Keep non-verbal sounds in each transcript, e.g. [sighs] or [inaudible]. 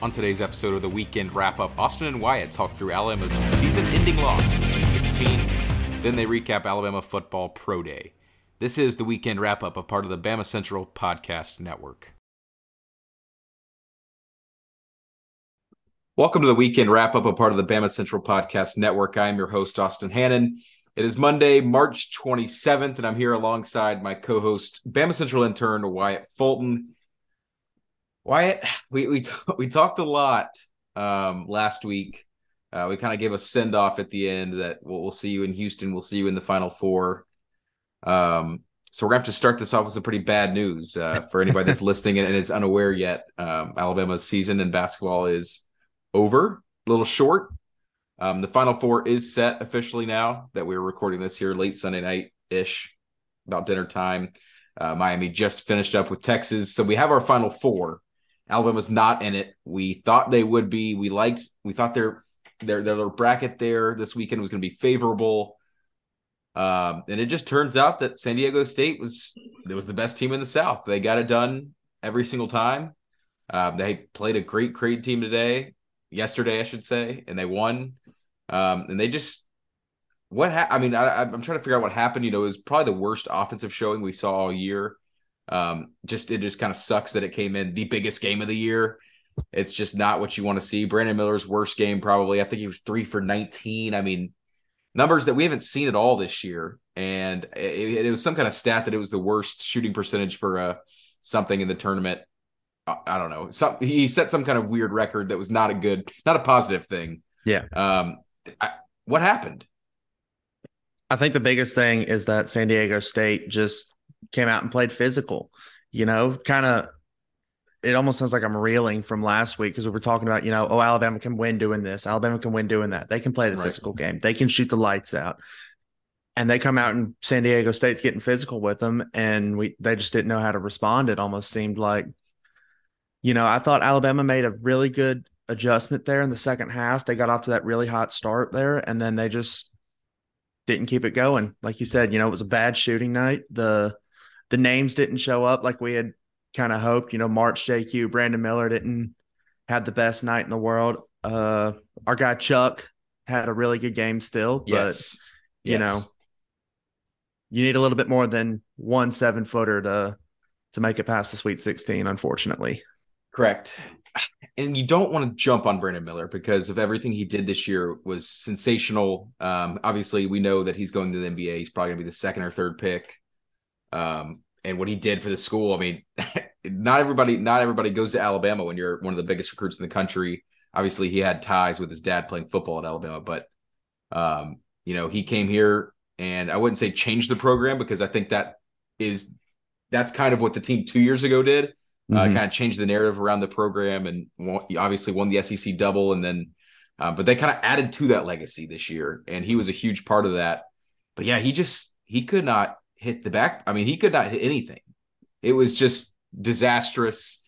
On today's episode of the weekend wrap up, Austin and Wyatt talk through Alabama's season ending loss in the Sweet 16. Then they recap Alabama football pro day. This is the weekend wrap up of part of the Bama Central Podcast Network. Welcome to the weekend wrap up of part of the Bama Central Podcast Network. I am your host, Austin Hannon. It is Monday, March 27th, and I'm here alongside my co host, Bama Central intern Wyatt Fulton. Wyatt, [sighs] we we [laughs] we talked a lot um, last week. Uh, we kind of gave a send off at the end that we'll, we'll, see you in Houston. We'll see you in the Final Four. Um, so we're gonna have to start this off with some pretty bad news uh, [laughs] for anybody that's listening and is unaware yet. Um, Alabama's season in basketball is over, a little short. Um, the Final Four is set officially now that we're recording this here late Sunday night ish, about dinner time. Uh, Miami just finished up with Texas, so we have our Final Four. Alabama's not in it. We thought they would be. We liked. We thought their their their bracket there this weekend was going to be favorable. Um, and it just turns out that San Diego State was it was the best team in the South. They got it done every single time. Um, they played a great, great team today, yesterday, I should say, and they won. Um, and they just what ha- I mean, I I, am trying to figure out what happened. You know, it was probably the worst offensive showing we saw all year. Um, just it just kind of sucks that it came in the biggest game of the year. It's just not what you want to see. Brandon Miller's worst game, probably. I think he was three for 19. I mean, numbers that we haven't seen at all this year. And it, it was some kind of stat that it was the worst shooting percentage for uh, something in the tournament. I, I don't know. Some, he set some kind of weird record that was not a good, not a positive thing. Yeah. Um, I, what happened? I think the biggest thing is that San Diego State just came out and played physical. You know, kind of it almost sounds like I'm reeling from last week because we were talking about, you know, oh, Alabama can win doing this. Alabama can win doing that. They can play the right. physical game. They can shoot the lights out. And they come out and San Diego State's getting physical with them. And we they just didn't know how to respond. It almost seemed like, you know, I thought Alabama made a really good adjustment there in the second half. They got off to that really hot start there, and then they just didn't keep it going. Like you said, you know, it was a bad shooting night. The the names didn't show up like we had kind of hoped. You know, March JQ, Brandon Miller didn't had the best night in the world. Uh, our guy Chuck had a really good game still, but yes. you yes. know, you need a little bit more than one seven footer to to make it past the Sweet Sixteen. Unfortunately, correct. And you don't want to jump on Brandon Miller because of everything he did this year was sensational. Um, obviously, we know that he's going to the NBA. He's probably going to be the second or third pick. Um, and what he did for the school. I mean, [laughs] not everybody, not everybody goes to Alabama when you're one of the biggest recruits in the country. Obviously, he had ties with his dad playing football at Alabama, but um, you know, he came here and I wouldn't say change the program because I think that is that's kind of what the team two years ago did. Uh, mm-hmm. Uh, kind of changed the narrative around the program and obviously won the SEC double and then, uh, but they kind of added to that legacy this year and he was a huge part of that. But yeah, he just he could not hit the back. I mean, he could not hit anything. It was just disastrous,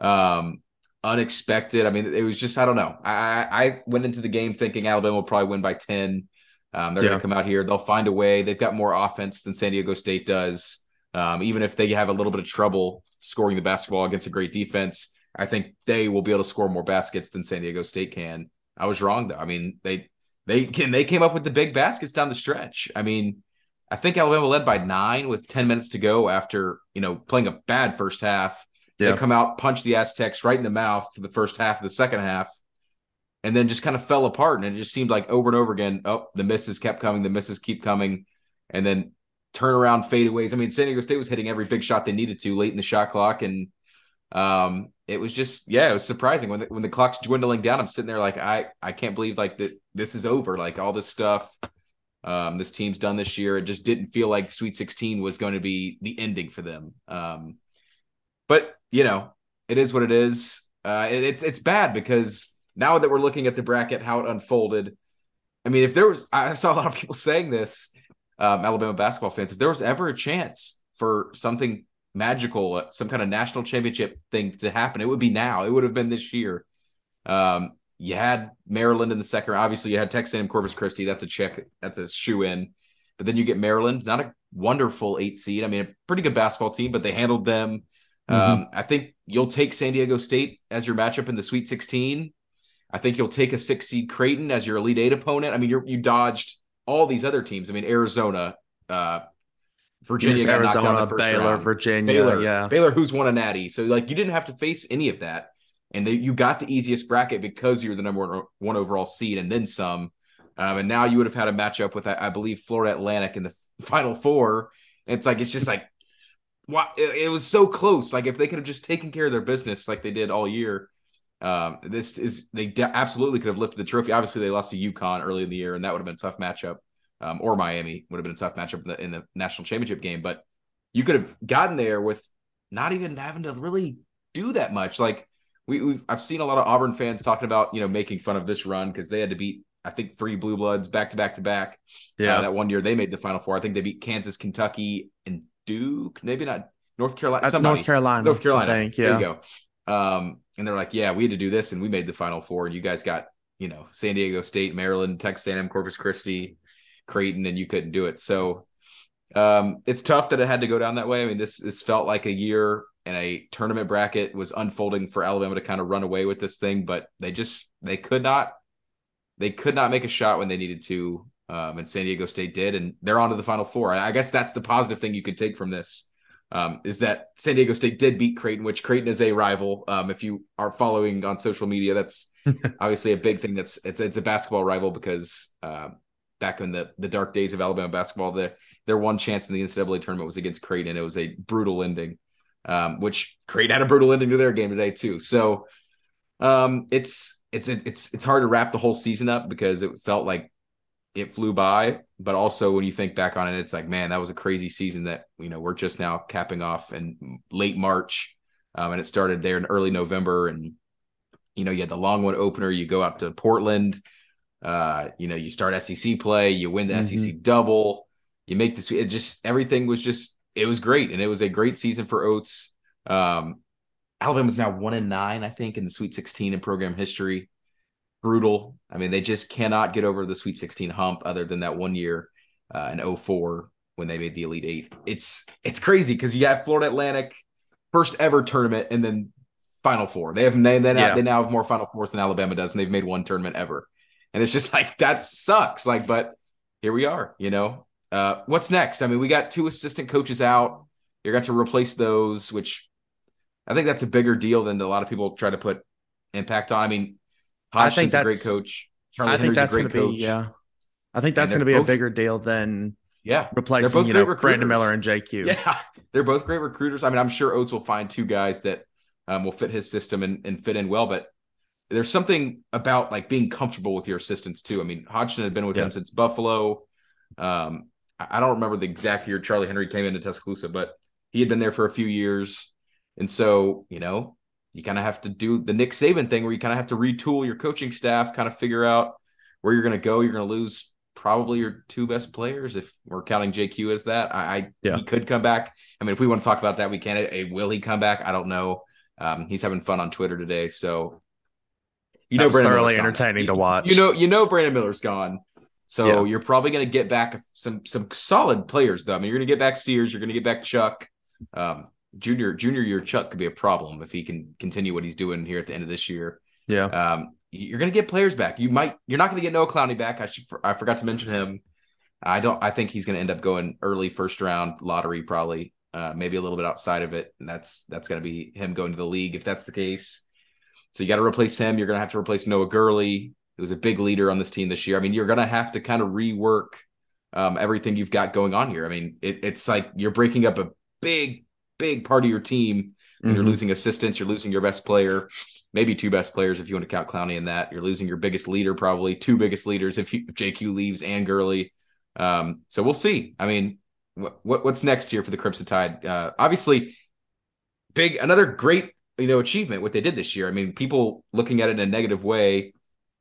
um, unexpected. I mean, it was just I don't know. I I went into the game thinking Alabama will probably win by ten. Um, they're yeah. going to come out here. They'll find a way. They've got more offense than San Diego State does. Um, even if they have a little bit of trouble scoring the basketball against a great defense, I think they will be able to score more baskets than San Diego State can. I was wrong though. I mean, they they can they came up with the big baskets down the stretch. I mean, I think Alabama led by nine with 10 minutes to go after, you know, playing a bad first half. Yeah. They come out, punch the Aztecs right in the mouth for the first half of the second half, and then just kind of fell apart. And it just seemed like over and over again, oh, the misses kept coming, the misses keep coming, and then turnaround fadeaways. I mean, San Diego State was hitting every big shot they needed to late in the shot clock. And um, it was just, yeah, it was surprising when the, when the clock's dwindling down. I'm sitting there like, I, I can't believe like that this is over. Like all this stuff um, this team's done this year. It just didn't feel like Sweet 16 was going to be the ending for them. Um, but you know, it is what it is. Uh, it, it's it's bad because now that we're looking at the bracket, how it unfolded. I mean, if there was, I saw a lot of people saying this, um, Alabama basketball fans. If there was ever a chance for something magical, uh, some kind of national championship thing to happen, it would be now. It would have been this year. Um, you had Maryland in the second. Obviously, you had Texas and Corpus Christi. That's a check. That's a shoe in. But then you get Maryland, not a wonderful eight seed. I mean, a pretty good basketball team, but they handled them. Mm-hmm. Um, I think you'll take San Diego State as your matchup in the Sweet 16. I think you'll take a six seed Creighton as your Elite Eight opponent. I mean, you you dodged all these other teams. I mean, Arizona, uh, Virginia, got Arizona, knocked out the Baylor, round. Virginia, Baylor, yeah, Baylor, who's won a Natty. So like, you didn't have to face any of that, and they, you got the easiest bracket because you're the number one, overall seed, and then some. Um, and now you would have had a matchup with, I, believe, Florida Atlantic in the [laughs] Final Four. And it's like it's just like, wow, it, it was so close. Like if they could have just taken care of their business like they did all year, um, this is they de- absolutely could have lifted the trophy. Obviously, they lost to UConn early in the year, and that would have been a tough matchup. Um, or Miami would have been a tough matchup in the, in the national championship game. But you could have gotten there with not even having to really do that much. Like we, we've, I've seen a lot of Auburn fans talking about, you know, making fun of this run because they had to beat, I think, three blue bloods back to back to back. Yeah, uh, that one year they made the Final Four. I think they beat Kansas, Kentucky, and Duke. Maybe not North Carolina. North Carolina. North Carolina. I think, yeah. There you go. Um, and they're like, yeah, we had to do this, and we made the Final Four, and you guys got, you know, San Diego State, Maryland, Texas A&M, Corpus Christi, Creighton, and you couldn't do it. So um, it's tough that it had to go down that way. I mean, this this felt like a year and a tournament bracket was unfolding for Alabama to kind of run away with this thing, but they just they could not they could not make a shot when they needed to. Um, and San Diego State did, and they're on to the Final Four. I, I guess that's the positive thing you could take from this um, is that San Diego State did beat Creighton, which Creighton is a rival. Um, if you are following on social media, that's [laughs] obviously a big thing. That's it's it's a basketball rival because uh, back in the the dark days of Alabama basketball, the their one chance in the NCAA tournament was against Creighton, and it was a brutal ending. Um, which Creighton had a brutal ending to their game today too. So um, it's it's it's it's hard to wrap the whole season up because it felt like it flew by. But also when you think back on it, it's like, man, that was a crazy season that you know we're just now capping off in late March, um, and it started there in early November, and you know you had the Longwood opener. You go out to Portland. Uh, you know, you start SEC play, you win the mm-hmm. SEC double, you make this. It just everything was just it was great, and it was a great season for Oats. Um, Alabama's now one in nine, I think, in the Sweet 16 in program history. Brutal. I mean, they just cannot get over the Sweet 16 hump, other than that one year uh, in 04 when they made the Elite Eight. It's it's crazy because you have Florida Atlantic first ever tournament, and then Final Four. They have they, they, now, yeah. they now have more Final Fours than Alabama does, and they've made one tournament ever. And it's just like that sucks. Like, but here we are, you know. Uh, what's next? I mean, we got two assistant coaches out. You got to replace those, which I think that's a bigger deal than a lot of people try to put impact on. I mean, Hodgson's I think a great coach. Charlie I think Henry's that's a great coach. Be, yeah, I think that's going to be both, a bigger deal than yeah replacing you know Brandon Miller and JQ. [laughs] Yeah, they're both great recruiters. I mean, I'm sure Oats will find two guys that um, will fit his system and, and fit in well, but there's something about like being comfortable with your assistants too. I mean, Hodgson had been with yeah. him since Buffalo. Um, I don't remember the exact year Charlie Henry came into Tuscaloosa, but he had been there for a few years. And so, you know, you kind of have to do the Nick Saban thing where you kind of have to retool your coaching staff, kind of figure out where you're going to go. You're going to lose probably your two best players if we're counting JQ as that. I, I yeah. he could come back. I mean, if we want to talk about that, we can. A, will he come back? I don't know. Um, he's having fun on Twitter today, so you know, Brandon thoroughly entertaining to watch. You know, you know, Brandon Miller's gone. So yeah. you're probably going to get back some some solid players though. I mean, you're going to get back Sears, you're going to get back Chuck. Um, junior junior year Chuck could be a problem if he can continue what he's doing here at the end of this year. Yeah. Um, you're going to get players back. You might you're not going to get Noah Clowney back. I should I forgot to mention him. I don't. I think he's going to end up going early first round lottery probably. Uh, maybe a little bit outside of it, and that's that's going to be him going to the league if that's the case. So you got to replace him. You're going to have to replace Noah Gurley who was a big leader on this team this year. I mean, you're going to have to kind of rework um, everything you've got going on here. I mean, it, it's like you're breaking up a big, big part of your team. Mm-hmm. You're losing assistants. You're losing your best player, maybe two best players if you want to count Clowney in that. You're losing your biggest leader, probably two biggest leaders if, you, if JQ leaves and Gurley. Um, so we'll see. I mean, what, what what's next here for the Crimson Tide? Uh, obviously, big another great you know achievement what they did this year. I mean, people looking at it in a negative way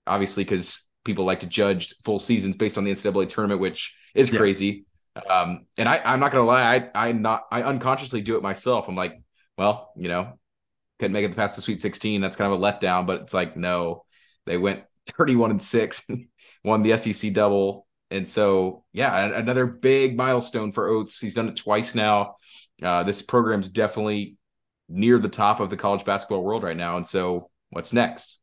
obviously because people like to judge full seasons based on the NCAA tournament, which is yeah. crazy. Um, and I, I'm not gonna lie, I I not I unconsciously do it myself. I'm like, well, you know, couldn't make it past the Sweet 16. That's kind of a letdown, but it's like, no, they went [laughs] 31 and six, [laughs] won the SEC double, and so yeah, another big milestone for Oats. He's done it twice now. Uh, this program's definitely near the top of the college basketball world right now. And so, what's next?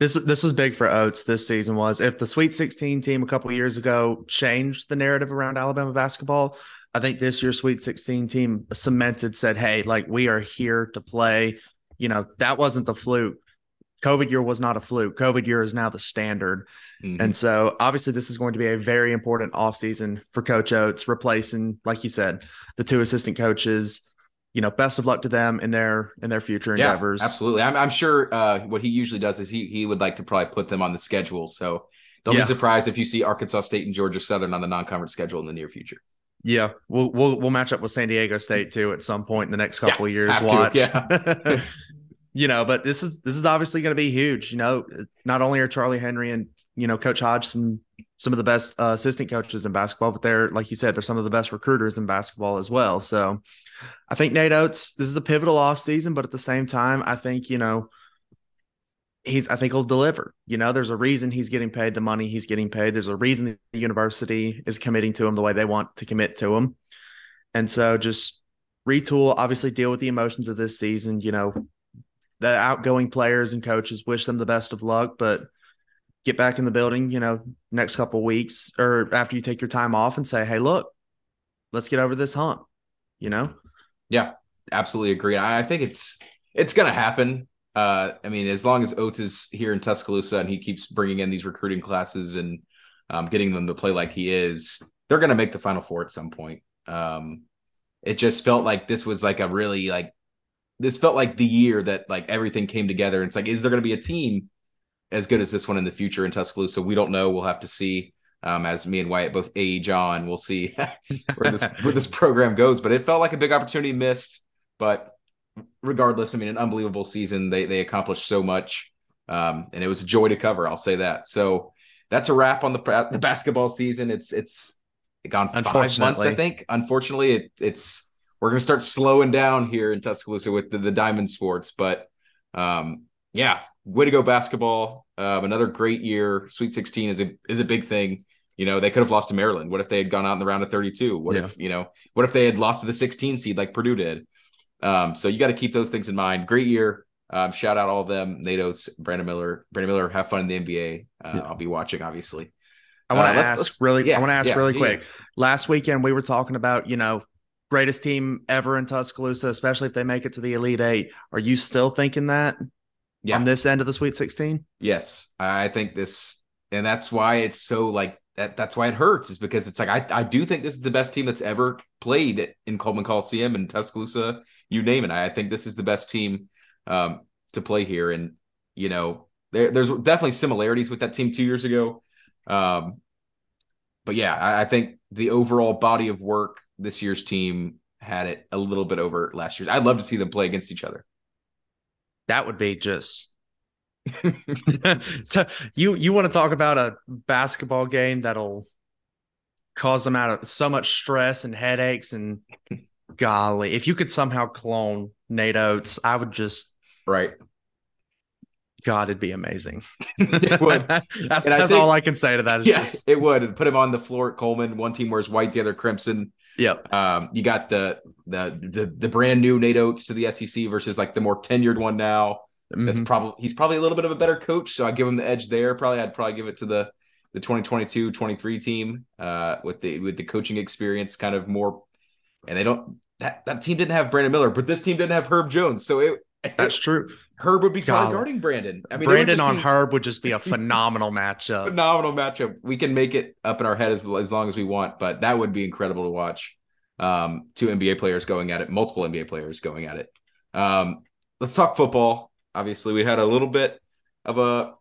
This this was big for Oats this season. Was if the Sweet 16 team a couple years ago changed the narrative around Alabama basketball, I think this year's Sweet 16 team cemented said, "Hey, like we are here to play." You know that wasn't the fluke. COVID year was not a fluke. COVID year is now the standard. Mm-hmm. And so obviously this is going to be a very important offseason for Coach Oats, replacing, like you said, the two assistant coaches. You know, best of luck to them in their in their future yeah, endeavors. Absolutely. I'm, I'm sure uh, what he usually does is he he would like to probably put them on the schedule. So don't yeah. be surprised if you see Arkansas State and Georgia Southern on the non-conference schedule in the near future. Yeah, we'll we'll we'll match up with San Diego State too at some point in the next couple yeah, of years. Watch. To, yeah. [laughs] [laughs] you know, but this is this is obviously going to be huge. You know, not only are Charlie Henry and you know Coach Hodgson some of the best uh, assistant coaches in basketball, but they're like you said, they're some of the best recruiters in basketball as well. So, I think Nate Oats, this is a pivotal off season, but at the same time, I think you know he's I think he'll deliver. You know, there's a reason he's getting paid the money he's getting paid. There's a reason the university is committing to him the way they want to commit to him. And so just retool, obviously deal with the emotions of this season, you know, the outgoing players and coaches wish them the best of luck, but get back in the building, you know, next couple weeks or after you take your time off and say, "Hey, look, let's get over this hump." You know? Yeah, absolutely agree. I think it's it's going to happen. Uh, I mean, as long as Oats is here in Tuscaloosa and he keeps bringing in these recruiting classes and um, getting them to play like he is, they're going to make the Final Four at some point. Um, it just felt like this was like a really like this felt like the year that like everything came together. It's like, is there going to be a team as good as this one in the future in Tuscaloosa? We don't know. We'll have to see. Um, as me and Wyatt both age on, we'll see [laughs] where this where this [laughs] program goes. But it felt like a big opportunity missed. But regardless, I mean, an unbelievable season. They they accomplished so much, um, and it was a joy to cover. I'll say that. So that's a wrap on the the basketball season. It's it's gone five months, I think. Unfortunately, it, it's we're going to start slowing down here in Tuscaloosa with the, the diamond sports. But um, yeah, way to go basketball. Um, another great year. Sweet 16 is a is a big thing. You know, they could have lost to Maryland. What if they had gone out in the round of 32? What yeah. if, you know, what if they had lost to the 16 seed like Purdue did? Um, so you got to keep those things in mind. Great year. Um, shout out all of them. Nate Oats, Brandon Miller. Brandon Miller, have fun in the NBA. Uh, yeah. I'll be watching, obviously. I want to uh, ask let's, really. Yeah, I want to ask yeah, really quick. Last weekend we were talking about you know greatest team ever in Tuscaloosa, especially if they make it to the Elite Eight. Are you still thinking that yeah. on this end of the Sweet 16? Yes. I think this, and that's why it's so like, that, that's why it hurts is because it's like, I, I do think this is the best team that's ever played in Coleman Coliseum and Tuscaloosa, you name it. I think this is the best team um, to play here. And, you know, there, there's definitely similarities with that team two years ago. Um, but yeah, I, I think the overall body of work this year's team had it a little bit over last year's. I'd love to see them play against each other. That would be just [laughs] so you you want to talk about a basketball game that'll cause them out of so much stress and headaches and [laughs] golly, if you could somehow clone Nate Oats, I would just right. God, it'd be amazing. [laughs] it would. that's, that's think, all I can say to that. Yes, just... it would. And put him on the floor at Coleman. One team wears white, the other crimson. Yep. Um, you got the, the the the brand new Nate Oats to the SEC versus like the more tenured one now. Mm-hmm. That's probably he's probably a little bit of a better coach, so I give him the edge there. Probably I'd probably give it to the the 2022-23 team uh, with the with the coaching experience, kind of more. And they don't that that team didn't have Brandon Miller, but this team didn't have Herb Jones, so it that's [laughs] true. Herb would be probably guarding Brandon. I mean, Brandon on be, Herb would just be a [laughs] phenomenal matchup. Phenomenal matchup. We can make it up in our head as, as long as we want, but that would be incredible to watch. Um, two NBA players going at it, multiple NBA players going at it. Um, let's talk football. Obviously, we had a little bit of a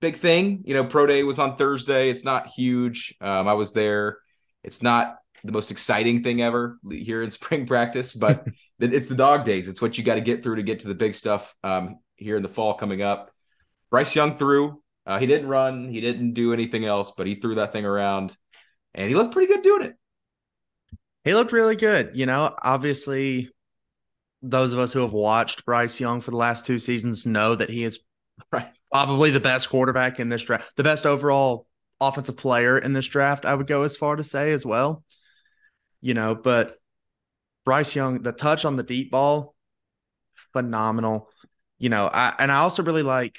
big thing. You know, Pro Day was on Thursday. It's not huge. Um, I was there. It's not the most exciting thing ever here in [laughs] spring practice, but [laughs] it's the dog days. It's what you got to get through to get to the big stuff um, here in the fall coming up. Bryce Young threw. Uh, he didn't run. He didn't do anything else, but he threw that thing around, and he looked pretty good doing it. He looked really good. You know, obviously, those of us who have watched Bryce Young for the last two seasons know that he is probably the best quarterback in this draft, the best overall offensive player in this draft. I would go as far to say as well you know, but Bryce Young, the touch on the deep ball, phenomenal. You know, I and I also really like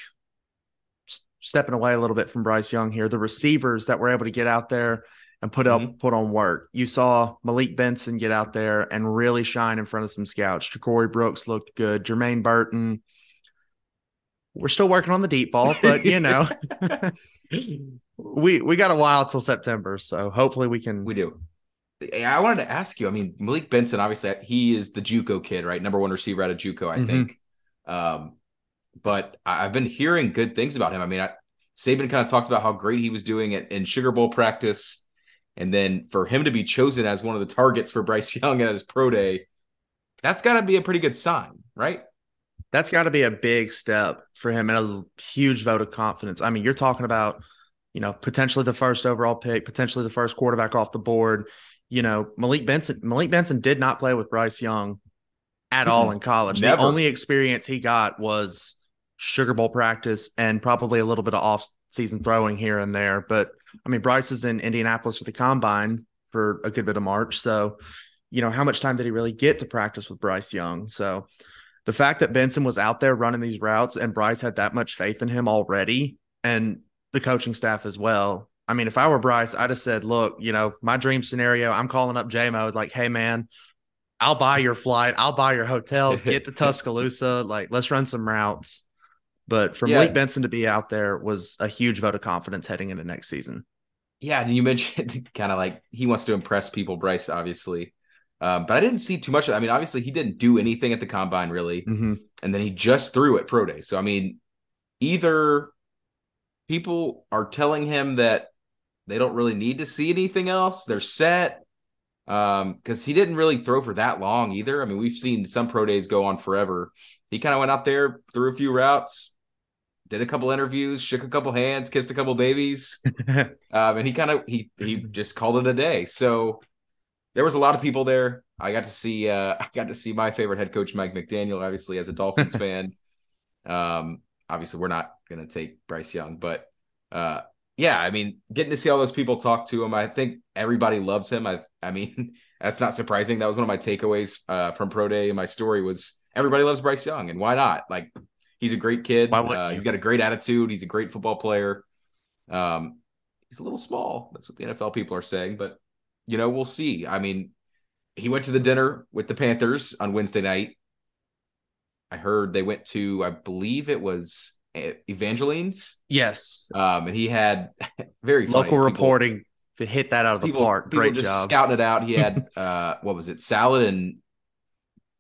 stepping away a little bit from Bryce Young here. The receivers that were able to get out there and put up mm-hmm. put on work. You saw Malik Benson get out there and really shine in front of some scouts. JaCorey Brooks looked good. Jermaine Burton. We're still working on the deep ball, but you know, [laughs] we we got a while till September, so hopefully we can. We do. I wanted to ask you. I mean, Malik Benson, obviously, he is the JUCO kid, right? Number one receiver out of JUCO, I mm-hmm. think. Um, but I've been hearing good things about him. I mean, I, Saban kind of talked about how great he was doing at, in Sugar Bowl practice. And then for him to be chosen as one of the targets for Bryce [laughs] Young at his pro day, that's got to be a pretty good sign, right? That's got to be a big step for him and a huge vote of confidence. I mean, you're talking about, you know, potentially the first overall pick, potentially the first quarterback off the board. You know, Malik Benson, Malik Benson did not play with Bryce Young at all in college. Never. The only experience he got was Sugar Bowl practice and probably a little bit of off season throwing here and there. But I mean, Bryce was in Indianapolis for the combine for a good bit of March. So, you know, how much time did he really get to practice with Bryce Young? So, the fact that Benson was out there running these routes and Bryce had that much faith in him already and the coaching staff as well. I mean, if I were Bryce, I'd have said, look, you know, my dream scenario, I'm calling up JMO, like, hey, man, I'll buy your flight. I'll buy your hotel. Get to [laughs] Tuscaloosa. Like, let's run some routes. But for yeah. Malik Benson to be out there was a huge vote of confidence heading into next season. Yeah, and you mentioned [laughs] kind of like he wants to impress people, Bryce, obviously. Um, but I didn't see too much. I mean, obviously, he didn't do anything at the combine really, mm-hmm. and then he just threw at pro day. So I mean, either people are telling him that they don't really need to see anything else; they're set. Um, because he didn't really throw for that long either. I mean, we've seen some pro days go on forever. He kind of went out there, threw a few routes, did a couple interviews, shook a couple hands, kissed a couple babies, [laughs] um, and he kind of he he just called it a day. So there was a lot of people there. I got to see uh, [laughs] I got to see my favorite head coach Mike McDaniel, obviously as a Dolphins [laughs] fan. Um, obviously we're not going to take Bryce Young, but uh, yeah, I mean, getting to see all those people talk to him, I think everybody loves him. I I mean, [laughs] that's not surprising. That was one of my takeaways uh, from Pro Day. My story was everybody loves Bryce Young, and why not? Like He's a great kid. Uh, he's got a great attitude. He's a great football player. Um, he's a little small. That's what the NFL people are saying, but you know, we'll see. I mean, he went to the dinner with the Panthers on Wednesday night. I heard they went to, I believe it was Evangeline's. Yes. Um, and he had [laughs] very local people, reporting to hit that out of the people, park. People Great just job. scouting it out. He had [laughs] uh, what was it, salad and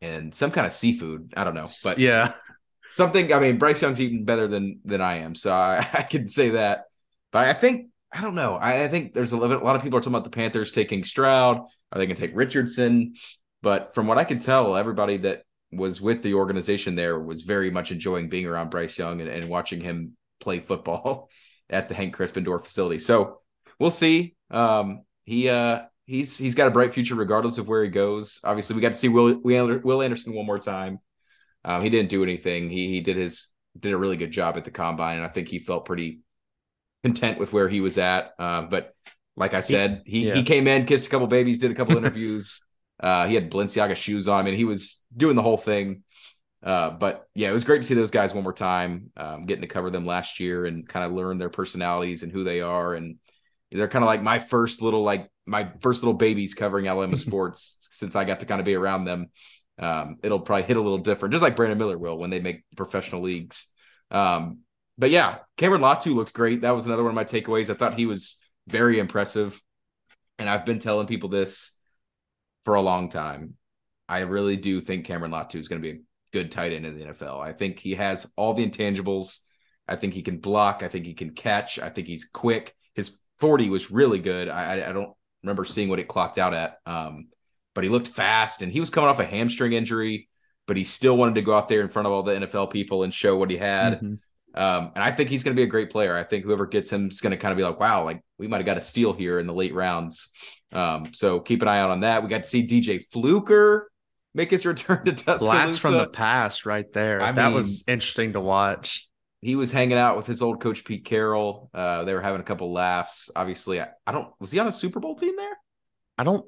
and some kind of seafood. I don't know, but yeah, something. I mean, Bryce Young's eating better than than I am, so I, [laughs] I can say that. But I think I don't know. I, I think there's a, little, a lot of people are talking about the Panthers taking Stroud. Are they going to take Richardson? But from what I can tell, everybody that was with the organization there was very much enjoying being around Bryce Young and, and watching him play football [laughs] at the Hank Crisp facility. So we'll see. Um, he uh, he's he's got a bright future regardless of where he goes. Obviously, we got to see Will Will Anderson one more time. Um, he didn't do anything. He he did his did a really good job at the combine, and I think he felt pretty content with where he was at. Um, but like I said, he he, yeah. he came in, kissed a couple babies, did a couple [laughs] interviews. Uh, he had Balenciaga shoes on. I mean, he was doing the whole thing. Uh, but yeah, it was great to see those guys one more time, um, getting to cover them last year and kind of learn their personalities and who they are. And they're kind of like my first little, like my first little babies covering Alabama [laughs] sports since I got to kind of be around them um, it'll probably hit a little different, just like Brandon Miller will when they make professional leagues. Um, but yeah, Cameron Latu looked great. That was another one of my takeaways. I thought he was very impressive. And I've been telling people this for a long time. I really do think Cameron Latu is going to be a good tight end in the NFL. I think he has all the intangibles. I think he can block. I think he can catch. I think he's quick. His 40 was really good. I, I don't remember seeing what it clocked out at. Um, but he looked fast and he was coming off a hamstring injury, but he still wanted to go out there in front of all the NFL people and show what he had. Mm-hmm. Um, and I think he's going to be a great player. I think whoever gets him is going to kind of be like, wow, like we might have got a steal here in the late rounds. Um, so keep an eye out on that. We got to see DJ Fluker make his [laughs] return to Tuscaloosa. Blast from the past, right there. I that mean, was interesting to watch. He was hanging out with his old coach Pete Carroll. Uh, they were having a couple laughs. Obviously, I, I don't. Was he on a Super Bowl team there? I don't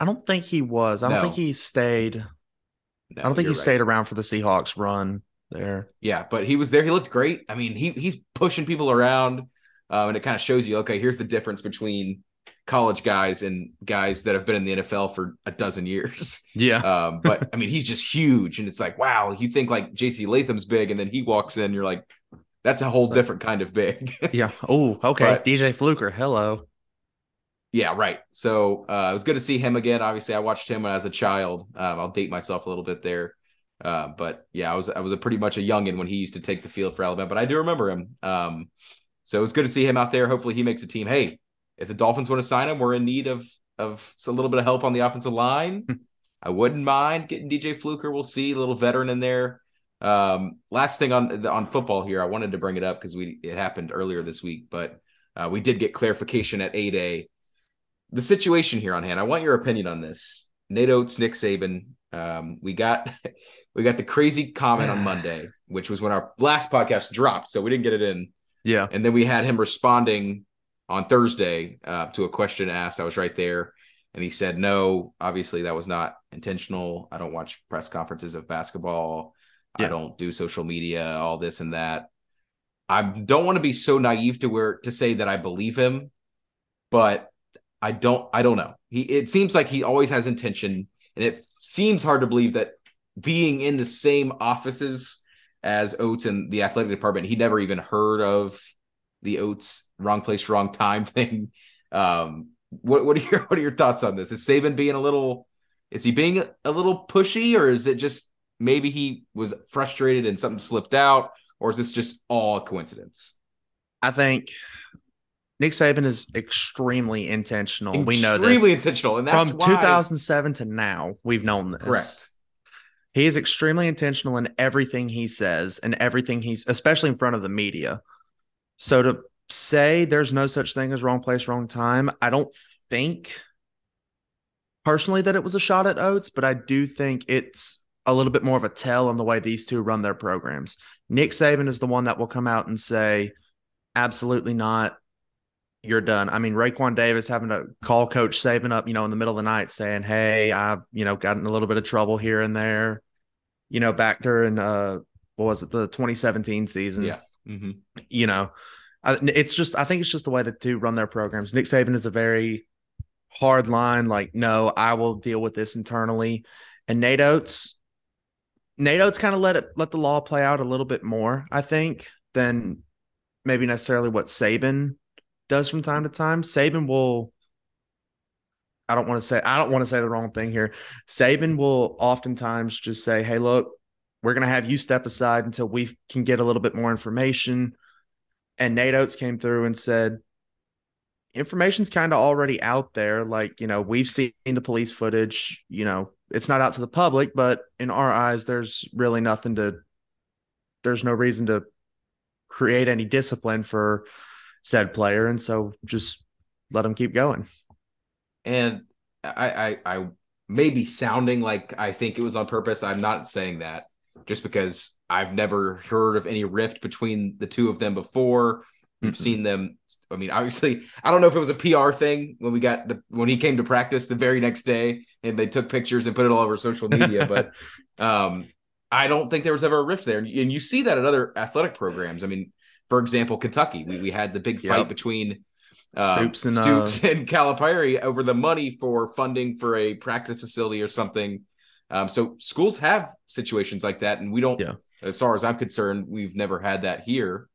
I don't think he was. I don't think he stayed. No, I don't think he right. stayed around for the Seahawks run there. Yeah, but he was there. He looked great. I mean, he he's pushing people around, um, and it kind of shows you, okay, here's the difference between college guys and guys that have been in the NFL for a dozen years. [laughs] Yeah. Um, but I mean, he's just huge, and it's like, wow, you think like J.C. Latham's big, and then he walks in, you're like, that's a whole so, different kind of big. [laughs] yeah. Oh, okay. But, DJ Fluker, hello. Yeah, right. So uh, it was good to see him again. Obviously, I watched him when I was a child. Um, I'll date myself a little bit there, uh, but yeah, I was I was a pretty much a youngin when he used to take the field for Alabama. But I do remember him. Um, so it was good to see him out there. Hopefully, he makes a team. Hey, if the Dolphins want to sign him, we're in need of of a little bit of help on the offensive line. Hmm. I wouldn't mind getting DJ Fluker. We'll see a little veteran in there. Um, last thing on on football here, I wanted to bring it up because we it happened earlier this week, but uh, we did get clarification at 8A the situation here on hand. I want your opinion on this. Nate Oats, Nick Saban. Um, we got [laughs] we got the crazy comment on [sighs] Monday, which was when our last podcast dropped, so we didn't get it in. Yeah, and then we had him responding on Thursday uh, to a question asked. I was right there, and he said, "No, obviously that was not intentional. I don't watch press conferences of basketball. Yeah. I don't do social media, all this and that." I don't want to be so naive to where to say that I believe him, but I don't I don't know. He it seems like he always has intention, and it seems hard to believe that being in the same offices as Oats and the athletic department, he never even heard of the Oats wrong place, wrong time [laughs] thing. Um, what what are your what are your thoughts on this? Is Saban being a little is he being a little pushy, or is it just maybe he was frustrated and something slipped out, or is this just all coincidence? I think Nick Saban is extremely intentional. Extremely we know this. Extremely intentional. And that's from why... 2007 to now, we've known this. Correct. He is extremely intentional in everything he says and everything he's, especially in front of the media. So to say there's no such thing as wrong place, wrong time, I don't think personally that it was a shot at Oats, but I do think it's a little bit more of a tell on the way these two run their programs. Nick Saban is the one that will come out and say, absolutely not you're done. I mean, Raekwon Davis having to call Coach Saban up, you know, in the middle of the night saying, Hey, I've, you know, gotten a little bit of trouble here and there, you know, back during, uh, what was it, the 2017 season? Yeah. Mm-hmm. You know, I, it's just, I think it's just the way the two run their programs. Nick Saban is a very hard line, like, no, I will deal with this internally. And Nate Oats, Nate Oats kind of let it, let the law play out a little bit more, I think, than maybe necessarily what Saban does from time to time. Saban will I don't want to say I don't want to say the wrong thing here. Saban will oftentimes just say, "Hey, look, we're going to have you step aside until we can get a little bit more information." And Nate Oats came through and said, "Information's kind of already out there. Like, you know, we've seen the police footage. You know, it's not out to the public, but in our eyes, there's really nothing to. There's no reason to create any discipline for." Said player, and so just let him keep going. And I, I, I may be sounding like I think it was on purpose. I'm not saying that just because I've never heard of any rift between the two of them before. We've mm-hmm. seen them. I mean, obviously, I don't know if it was a PR thing when we got the when he came to practice the very next day and they took pictures and put it all over social media. [laughs] but um, I don't think there was ever a rift there, and you see that at other athletic programs. I mean, for example, Kentucky, we, we had the big fight yep. between um, Stoops, and, Stoops uh, [laughs] and Calipari over the money for funding for a practice facility or something. Um, so schools have situations like that, and we don't. Yeah. As far as I'm concerned, we've never had that here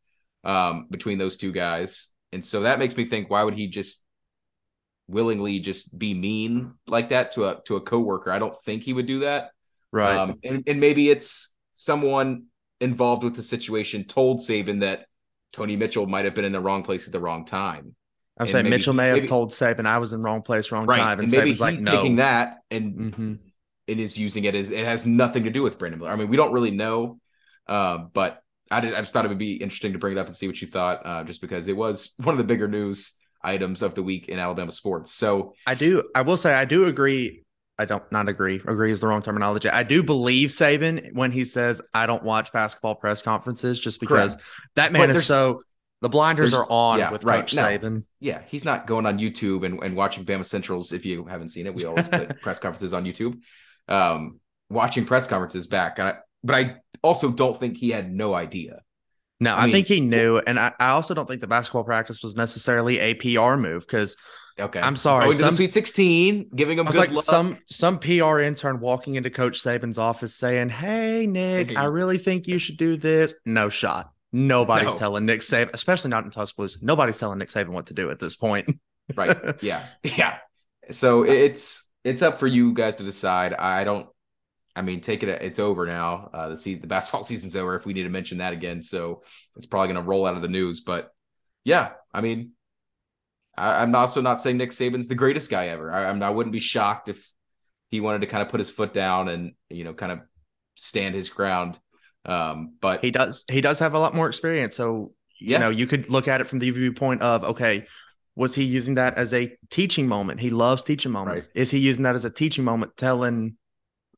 um, between those two guys, and so that makes me think: why would he just willingly just be mean like that to a to a coworker? I don't think he would do that. Right. Um, and and maybe it's someone involved with the situation told Saban that Tony Mitchell might have been in the wrong place at the wrong time. I'm and saying Mitchell may maybe, have told Saban I was in the wrong place, wrong right. time, and, and maybe he's like, no. taking that and mm-hmm. and is using it as it has nothing to do with Brandon Miller. I mean, we don't really know, uh, but I, did, I just thought it would be interesting to bring it up and see what you thought, uh, just because it was one of the bigger news items of the week in Alabama sports. So I do, I will say, I do agree I don't not agree. Agree is the wrong terminology. I do believe Saban when he says I don't watch basketball press conferences just because Correct. that man is so the blinders are on yeah, with right. Coach no, Saban. Yeah, he's not going on YouTube and, and watching Bama Centrals. If you haven't seen it, we always put [laughs] press conferences on YouTube. Um, watching press conferences back. I, but I also don't think he had no idea. No, I, I mean, think he knew, and I, I also don't think the basketball practice was necessarily a PR move because Okay. I'm sorry. Going some, to the Sweet 16, giving him good like luck. some some PR intern walking into Coach Saban's office saying, "Hey Nick, I really think you should do this." No shot. Nobody's no. telling Nick Saban, especially not in Tuscaloosa. Nobody's telling Nick Saban what to do at this point. [laughs] right. Yeah. Yeah. So it's it's up for you guys to decide. I don't. I mean, take it. It's over now. Uh, the season, the basketball [laughs] season's over. If we need to mention that again, so it's probably going to roll out of the news. But yeah, I mean, I, am also not saying Nick Saban's the greatest guy ever. I, I wouldn't be shocked if he wanted to kind of put his foot down and you know kind of stand his ground. Um, but he does he does have a lot more experience. So you yeah. know you could look at it from the viewpoint of okay, was he using that as a teaching moment? He loves teaching moments. Right. Is he using that as a teaching moment, telling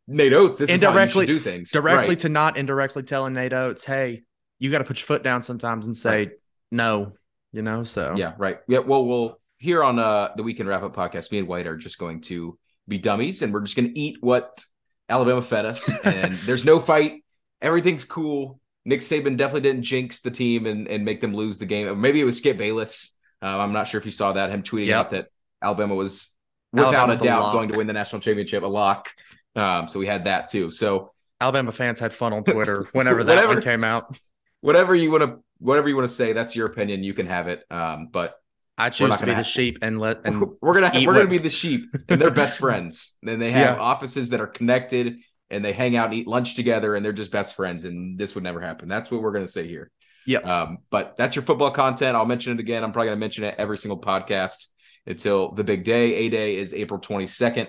Nate Oats this indirectly, is how you do things directly right. to not indirectly telling Nate Oats, hey, you got to put your foot down sometimes and say right. no you know so. Yeah right. Yeah well we'll here on uh the weekend wrap up podcast me and Wyatt are just going to be dummies and we're just going to eat what alabama fed us [laughs] and there's no fight. Everything's cool. Nick saban definitely didn't jinx the team and, and make them lose the game. Maybe it was skip bayless. Um, i'm not sure if you saw that him tweeting yep. out that alabama was without Alabama's a doubt a going to win the national championship a lock. Um, so we had that too. So alabama fans had fun on [laughs] twitter whenever that whatever, one came out. whatever you want to whatever you want to say, that's your opinion. You can have it. Um, but I choose to be the sheep and let [laughs] and we're gonna we're gonna be the sheep and they're best [laughs] friends. And they have yeah. offices that are connected and they hang out and eat lunch together and they're just best friends. And this would never happen. That's what we're gonna say here. Yeah. Um, but that's your football content. I'll mention it again. I'm probably gonna mention it every single podcast until the big day. A day is April 22nd.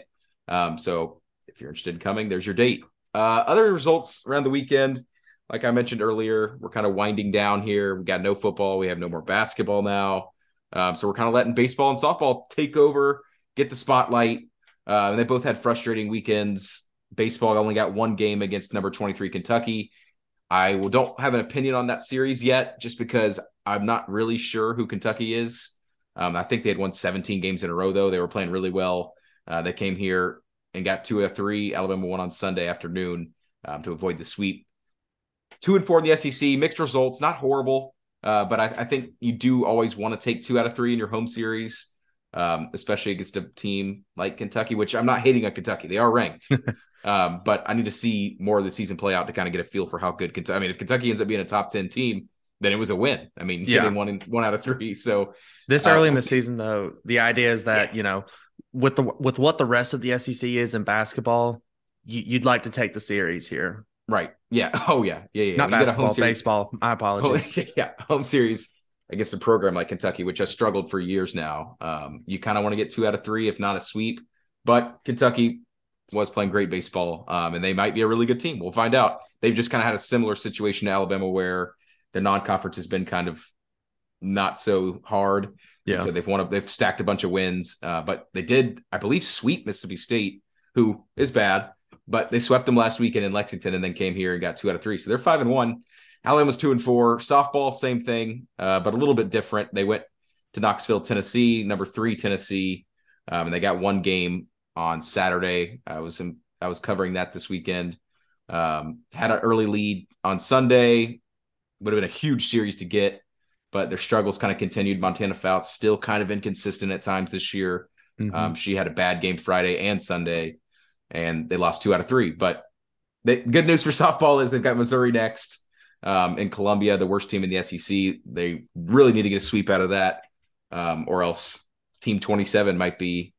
Um, so if you're interested in coming, there's your date. Uh, other results around the weekend like I mentioned earlier, we're kind of winding down here. We got no football. We have no more basketball now. Um, so we're kind of letting baseball and softball take over, get the spotlight. Uh, and they both had frustrating weekends. Baseball only got one game against number 23 Kentucky. I will, don't have an opinion on that series yet, just because I'm not really sure who Kentucky is. Um, I think they had won 17 games in a row, though. They were playing really well. Uh, they came here and got two of three. Alabama won on Sunday afternoon um, to avoid the sweep two and four in the SEC, mixed results, not horrible. Uh, but I, I, think you do always want to take two out of three in your home series, um, especially against a team like Kentucky, which I'm not hating on Kentucky. They are ranked. [laughs] um, but I need to see more of the season play out to kind of get a feel for how good Kentucky. I mean, if Kentucky ends up being a top 10 team, then it was a win. I mean, yeah. getting one in, one out of three. So this early uh, in the season, though, the idea is that, yeah. you know, with the with what the rest of the SEC is in basketball, you, you'd like to take the series here. Right. Yeah. [laughs] Oh yeah. Yeah. Yeah. Not basketball, baseball. My [laughs] apologies. Oh, [laughs] yeah. Home series against a program like Kentucky, which has struggled for years now. Um, you kind of want to get two out of three, if not a sweep. But Kentucky was playing great baseball, um, and they might be a really good team. We'll find out. They've just kind of had a similar situation to Alabama, where the non-conference has been kind of not so hard. Yeah. so they've won. A, they've stacked a bunch of wins, uh, but they did, I believe, sweep Mississippi State, who is bad but they swept them last weekend in Lexington and then came here and got two out of three. So they're five and one. Alabama was two and four. Softball, same thing, uh, but a little bit different. They went to Knoxville, Tennessee, number three Tennessee, um, and they got one game on Saturday. I was in, I was covering that this weekend. Um, had an early lead on Sunday. Would have been a huge series to get, but their struggles kind of continued. Montana Fouts still kind of inconsistent at times this year. Mm-hmm. Um, she had a bad game Friday and Sunday and they lost two out of three. But the good news for [laughs] softball is they've got Missouri next. Um, in Columbia, the worst team in the SEC. They really need to get a sweep out of that, um, or else Team 27 might be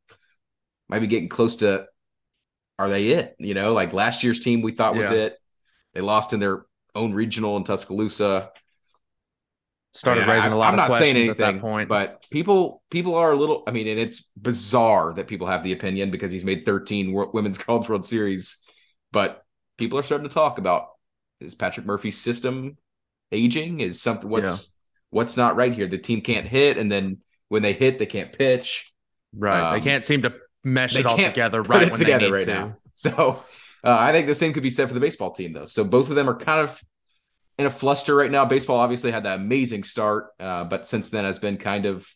might be getting close to. Are they it? You know, like last year's team we thought was yeah. it. They lost in their own regional in Tuscaloosa started I mean, raising I, a lot I'm of not questions saying anything, at that point. But people people are a little. I mean, and it's bizarre that people have the opinion because he's made 13 women's [laughs] college World Series, but people are starting to talk about is Patrick Murphy's system aging? Is something what's yeah. what's not right here? The team can't hit, and then when they hit, they can't pitch. Right, um, they can't seem to mesh it all together right when together right to. now. [laughs] So uh, I think the same could be said for the baseball team, though. So both of them are kind of in a fluster right now. Baseball obviously had that amazing start, uh, but since then has been kind of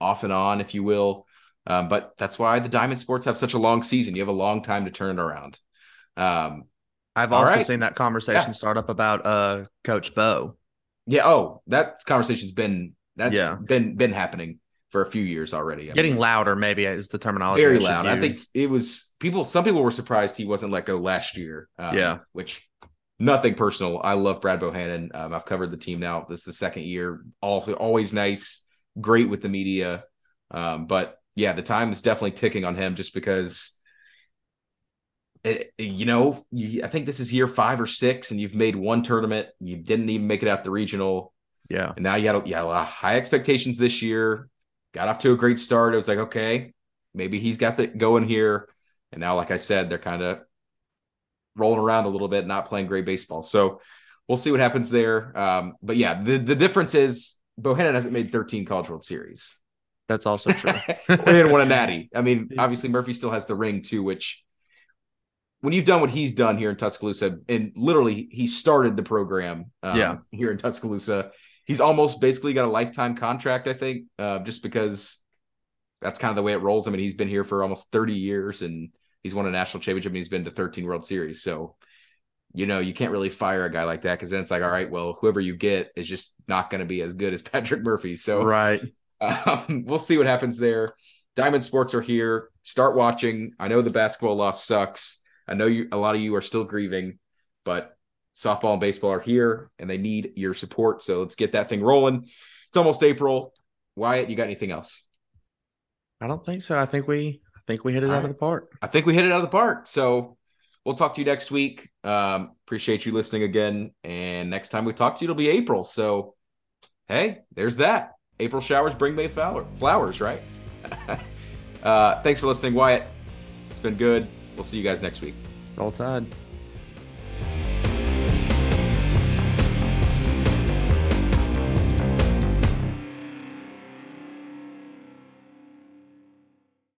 off and on, if you will. Um, but that's why the diamond sports have such a long season. You have a long time to turn it around. Um, I've also right. seen that conversation Yeah. start up about uh Coach Bo. yeah. Oh, that conversation's been that Yeah. been been happening for a few years already. I Getting mean, think maybe is the terminology. very should loud. I think it was people. Some people were surprised he wasn't let go last year. Um, Yeah. which nothing personal. I love Brad Bohannon. Um, I've covered the team now. This is the second year. Also, always nice, great with the media. Um, but yeah, the time is definitely ticking on him just because. It, you know, you, I think this is year five or six, and you've made one tournament. You didn't even make it out the regional. Yeah. And now you had, you had a lot of high expectations this year. Got off to a great start. It was like, okay, maybe he's got the going here. And now, like I said, they're kind of rolling around a little bit, not playing great baseball. So we'll see what happens there. Um, but yeah, the, the difference is Bohannon hasn't made 13 College World Series. That's also true. [laughs] [laughs] and won a natty. I mean, obviously Murphy still has the ring too, which when you've done what he's done here in Tuscaloosa, and literally he started the program um, Yeah. here in Tuscaloosa, he's almost basically got a lifetime contract, I think, uh, just because that's kind of the way it rolls. I mean, he's been here for almost 30 years and he's won a national championship and he's been to 13 World Series. So, you know, you can't really fire a guy like that because then it's like, all right, well, whoever you get is just not going to be as good as [laughs] Patrick Murphy. So, right. um, we'll see what happens there. Diamond Sports are here. Start watching. I know the basketball loss sucks. I know you. A lot of you are still grieving, but softball and baseball are here, and they need your support. So let's get that thing rolling. It's almost April. Wyatt, you got anything else? I don't think so. I think we think we hit it All out right. of the park. I think we hit it out of the park. So we'll talk to you next week. Um, appreciate you listening again. And next time we talk to you, it'll be April. So hey, there's that. April showers bring May flower- flowers, right? [laughs] uh, thanks for listening, Wyatt. It's been good. We'll see you guys next week. Roll Tide.